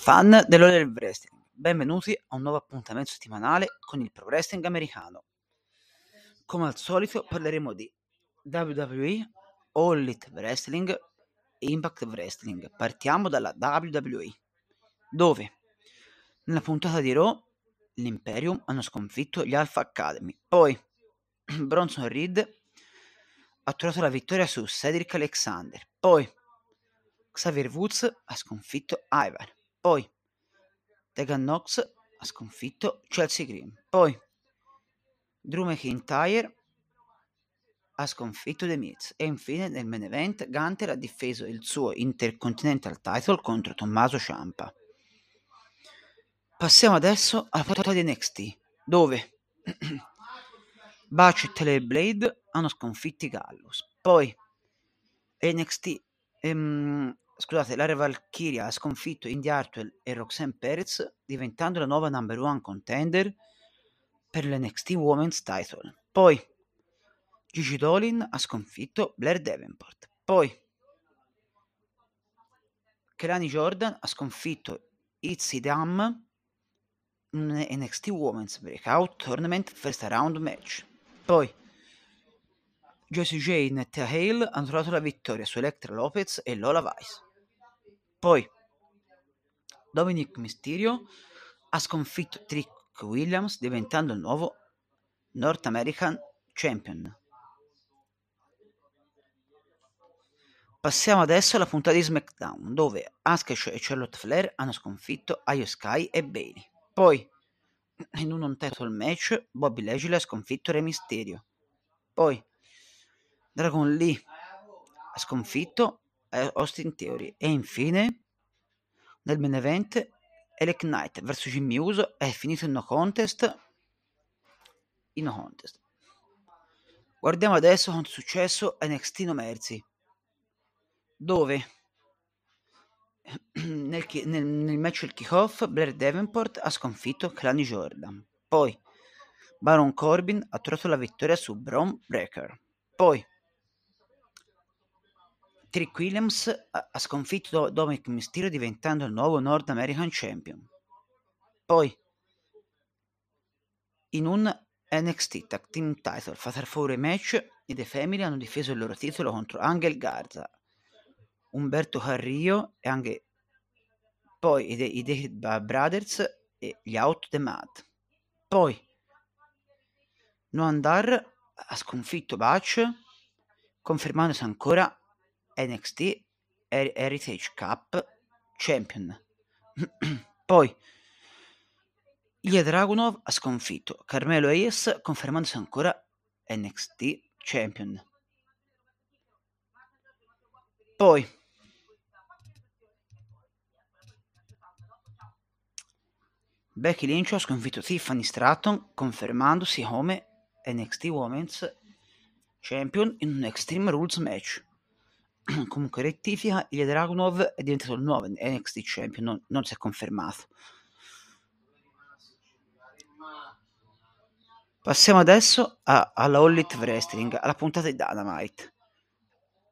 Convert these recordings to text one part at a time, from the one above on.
Fan dell'Ole del Wrestling, benvenuti a un nuovo appuntamento settimanale con il Pro Wrestling americano. Come al solito parleremo di WWE, All Elite Wrestling e Impact Wrestling. Partiamo dalla WWE, dove nella puntata di Raw l'Imperium hanno sconfitto gli Alpha Academy, poi Bronson Reed ha trovato la vittoria su Cedric Alexander, poi Xavier Woods ha sconfitto Ivar, poi Tegan Knox ha sconfitto Chelsea Green, poi Drew McIntyre ha sconfitto The Miz e infine nel main event Gunter ha difeso il suo Intercontinental Title contro Tommaso Ciampa. Passiamo adesso alla puntata di NXT, dove Batch e Taylor Blade hanno sconfitto i Gallus. Poi NXT, ehm, scusate, l'Area Valkyria ha sconfitto Indy Hartwell e Roxanne Perez, diventando la nuova number one contender per l'NXT Women's Title. Poi Gigi Dolin ha sconfitto Blair Davenport. Poi Kelani Jordan ha sconfitto Itzy Dam in NXT Women's Breakout Tournament First Round Match. Poi Josie Jane e Thea Hale hanno trovato la vittoria su Electra Lopez e Lola Vice. Poi Dominic Mysterio ha sconfitto Trick Williams diventando il nuovo North American Champion. Passiamo adesso alla puntata di SmackDown, dove Asuka e Charlotte Flair hanno sconfitto Io Sky e Bailey. Poi, in un title match, Bobby Lashley ha sconfitto Re Mysterio. Poi, Dragon Lee ha sconfitto Austin Theory. E infine, nel main event, Elec Knight vs Jimmy Uso è finito in no contest. In no contest. Guardiamo adesso quanto è successo a NXT No Mercy dove nel, nel, nel match del kickoff Blair Davenport ha sconfitto Clany Jordan. Poi Baron Corbin ha trovato la vittoria su Braun Breaker. Poi Trick Williams ha, sconfitto Dominic Mysterio diventando il nuovo North American Champion. Poi in un NXT Tag Team Title Fatal 4 match i The Family hanno difeso il loro titolo contro Angel Garza Umberto Carrillo e anche poi i The, Brothers e gli Out the Mad. Poi Noam Dar ha sconfitto Batch, confermandosi ancora NXT Heritage Cup Champion. Poi Ilya Dragunov ha sconfitto Carmelo Hayes, confermandosi ancora NXT Champion. Poi Becky Lynch ha sconfitto Tiffany Stratton confermandosi come NXT Women's Champion in un Extreme Rules match. Comunque rettifica, il Dragunov è diventato il nuovo NXT Champion, non, non si è confermato. Passiamo adesso a, alla All Elite Wrestling, alla puntata di Dynamite,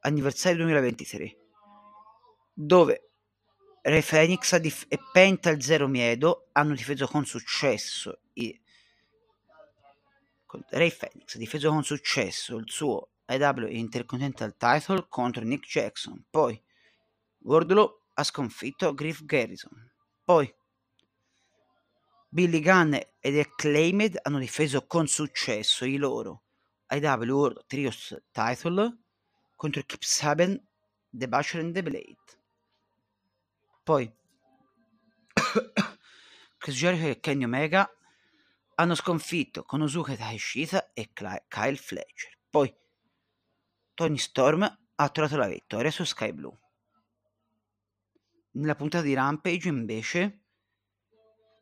anniversario 2023, dove Re Phoenix dif- e Penta il Zero Miedo hanno difeso con successo i... Ray Phoenix ha difeso con successo il suo AW Intercontinental Title contro Nick Jackson. Poi Wardlow ha sconfitto Griff Garrison. Poi Billy Gunn ed Acclaimed hanno difeso con successo i loro AW World Trios Title contro Kip Saban, The Butcher and The Blade. Poi Chris Jericho e Kenny Omega hanno sconfitto Konosuke Takeshita e Kyle Fletcher. Poi Tony Storm ha trovato la vittoria su Sky Blue. Nella puntata di Rampage invece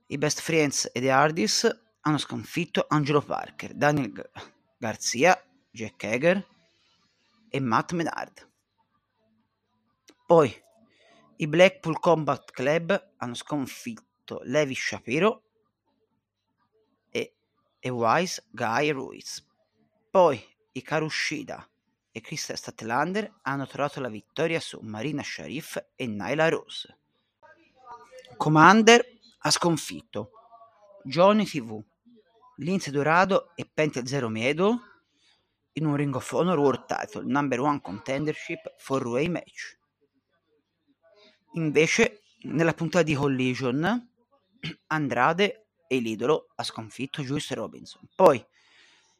i Best Friends e The Hardys hanno sconfitto Angelo Parker, Daniel G- Garcia, Jack Hager e Matt Menard. Poi i Blackpool Combat Club hanno sconfitto Levi Shapiro e, e Wise Guy Ruiz. Poi i Karushida e Chris Statlander hanno trovato la vittoria su Marina Sharif e Nyla Rose. Commander ha sconfitto Johnny TV, Lince Dorado e Pente Zero Miedo in un Ring of Honor World Title Number One Contendership for Way Match. Invece, nella puntata di Collision, Andrade e l'idolo ha sconfitto Juice Robinson. Poi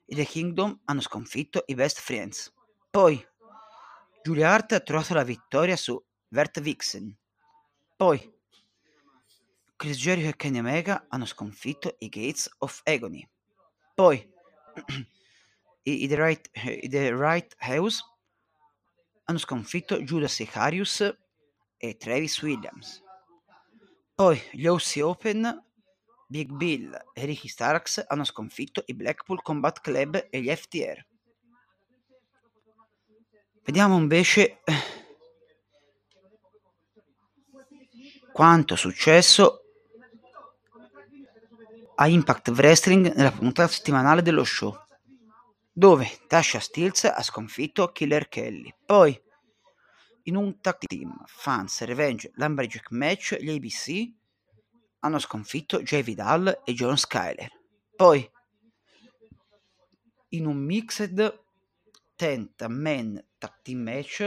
i The Kingdom hanno sconfitto i Best Friends. Poi Julia Hart ha trovato la vittoria su Vert Vixen. Poi Chris Jericho e Kenny Omega hanno sconfitto i Gates of Agony. Poi i, i, The, right, i The Right House hanno sconfitto Judas Icarius e Travis Williams. Poi gli OC Open, Big Bill e Ricky Starks hanno sconfitto i Blackpool Combat Club e gli FTR. Vediamo invece quanto è successo a Impact Wrestling nella puntata settimanale dello show dove Tasha Steels ha sconfitto Killer Kelly. Poi, in un tag team Fans Revenge Lumberjack Match, gli ABC hanno sconfitto Jay Vidal e John Skyler. Poi, in un mixed tent men tag team match,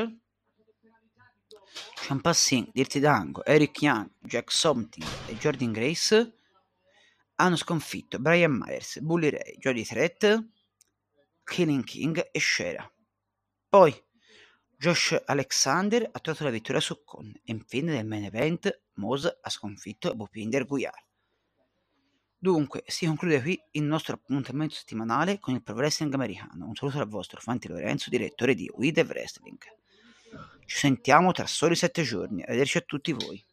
Champa Singh, Dirty Dango, Eric Young, Jack Something e Jordan Grace hanno sconfitto Brian Myers, Bully Ray, Jody Threat Killing King e Shera. Poi Josh Alexander ha trovato la vittoria su Con e infine nel main event Moz ha sconfitto Bupinder Guyar. Dunque, si conclude qui il nostro appuntamento settimanale con il Pro Wrestling americano. Un saluto dal vostro Fanti Lorenzo, direttore di We The Wrestling. Ci sentiamo tra soli sette giorni. Arrivederci a tutti voi.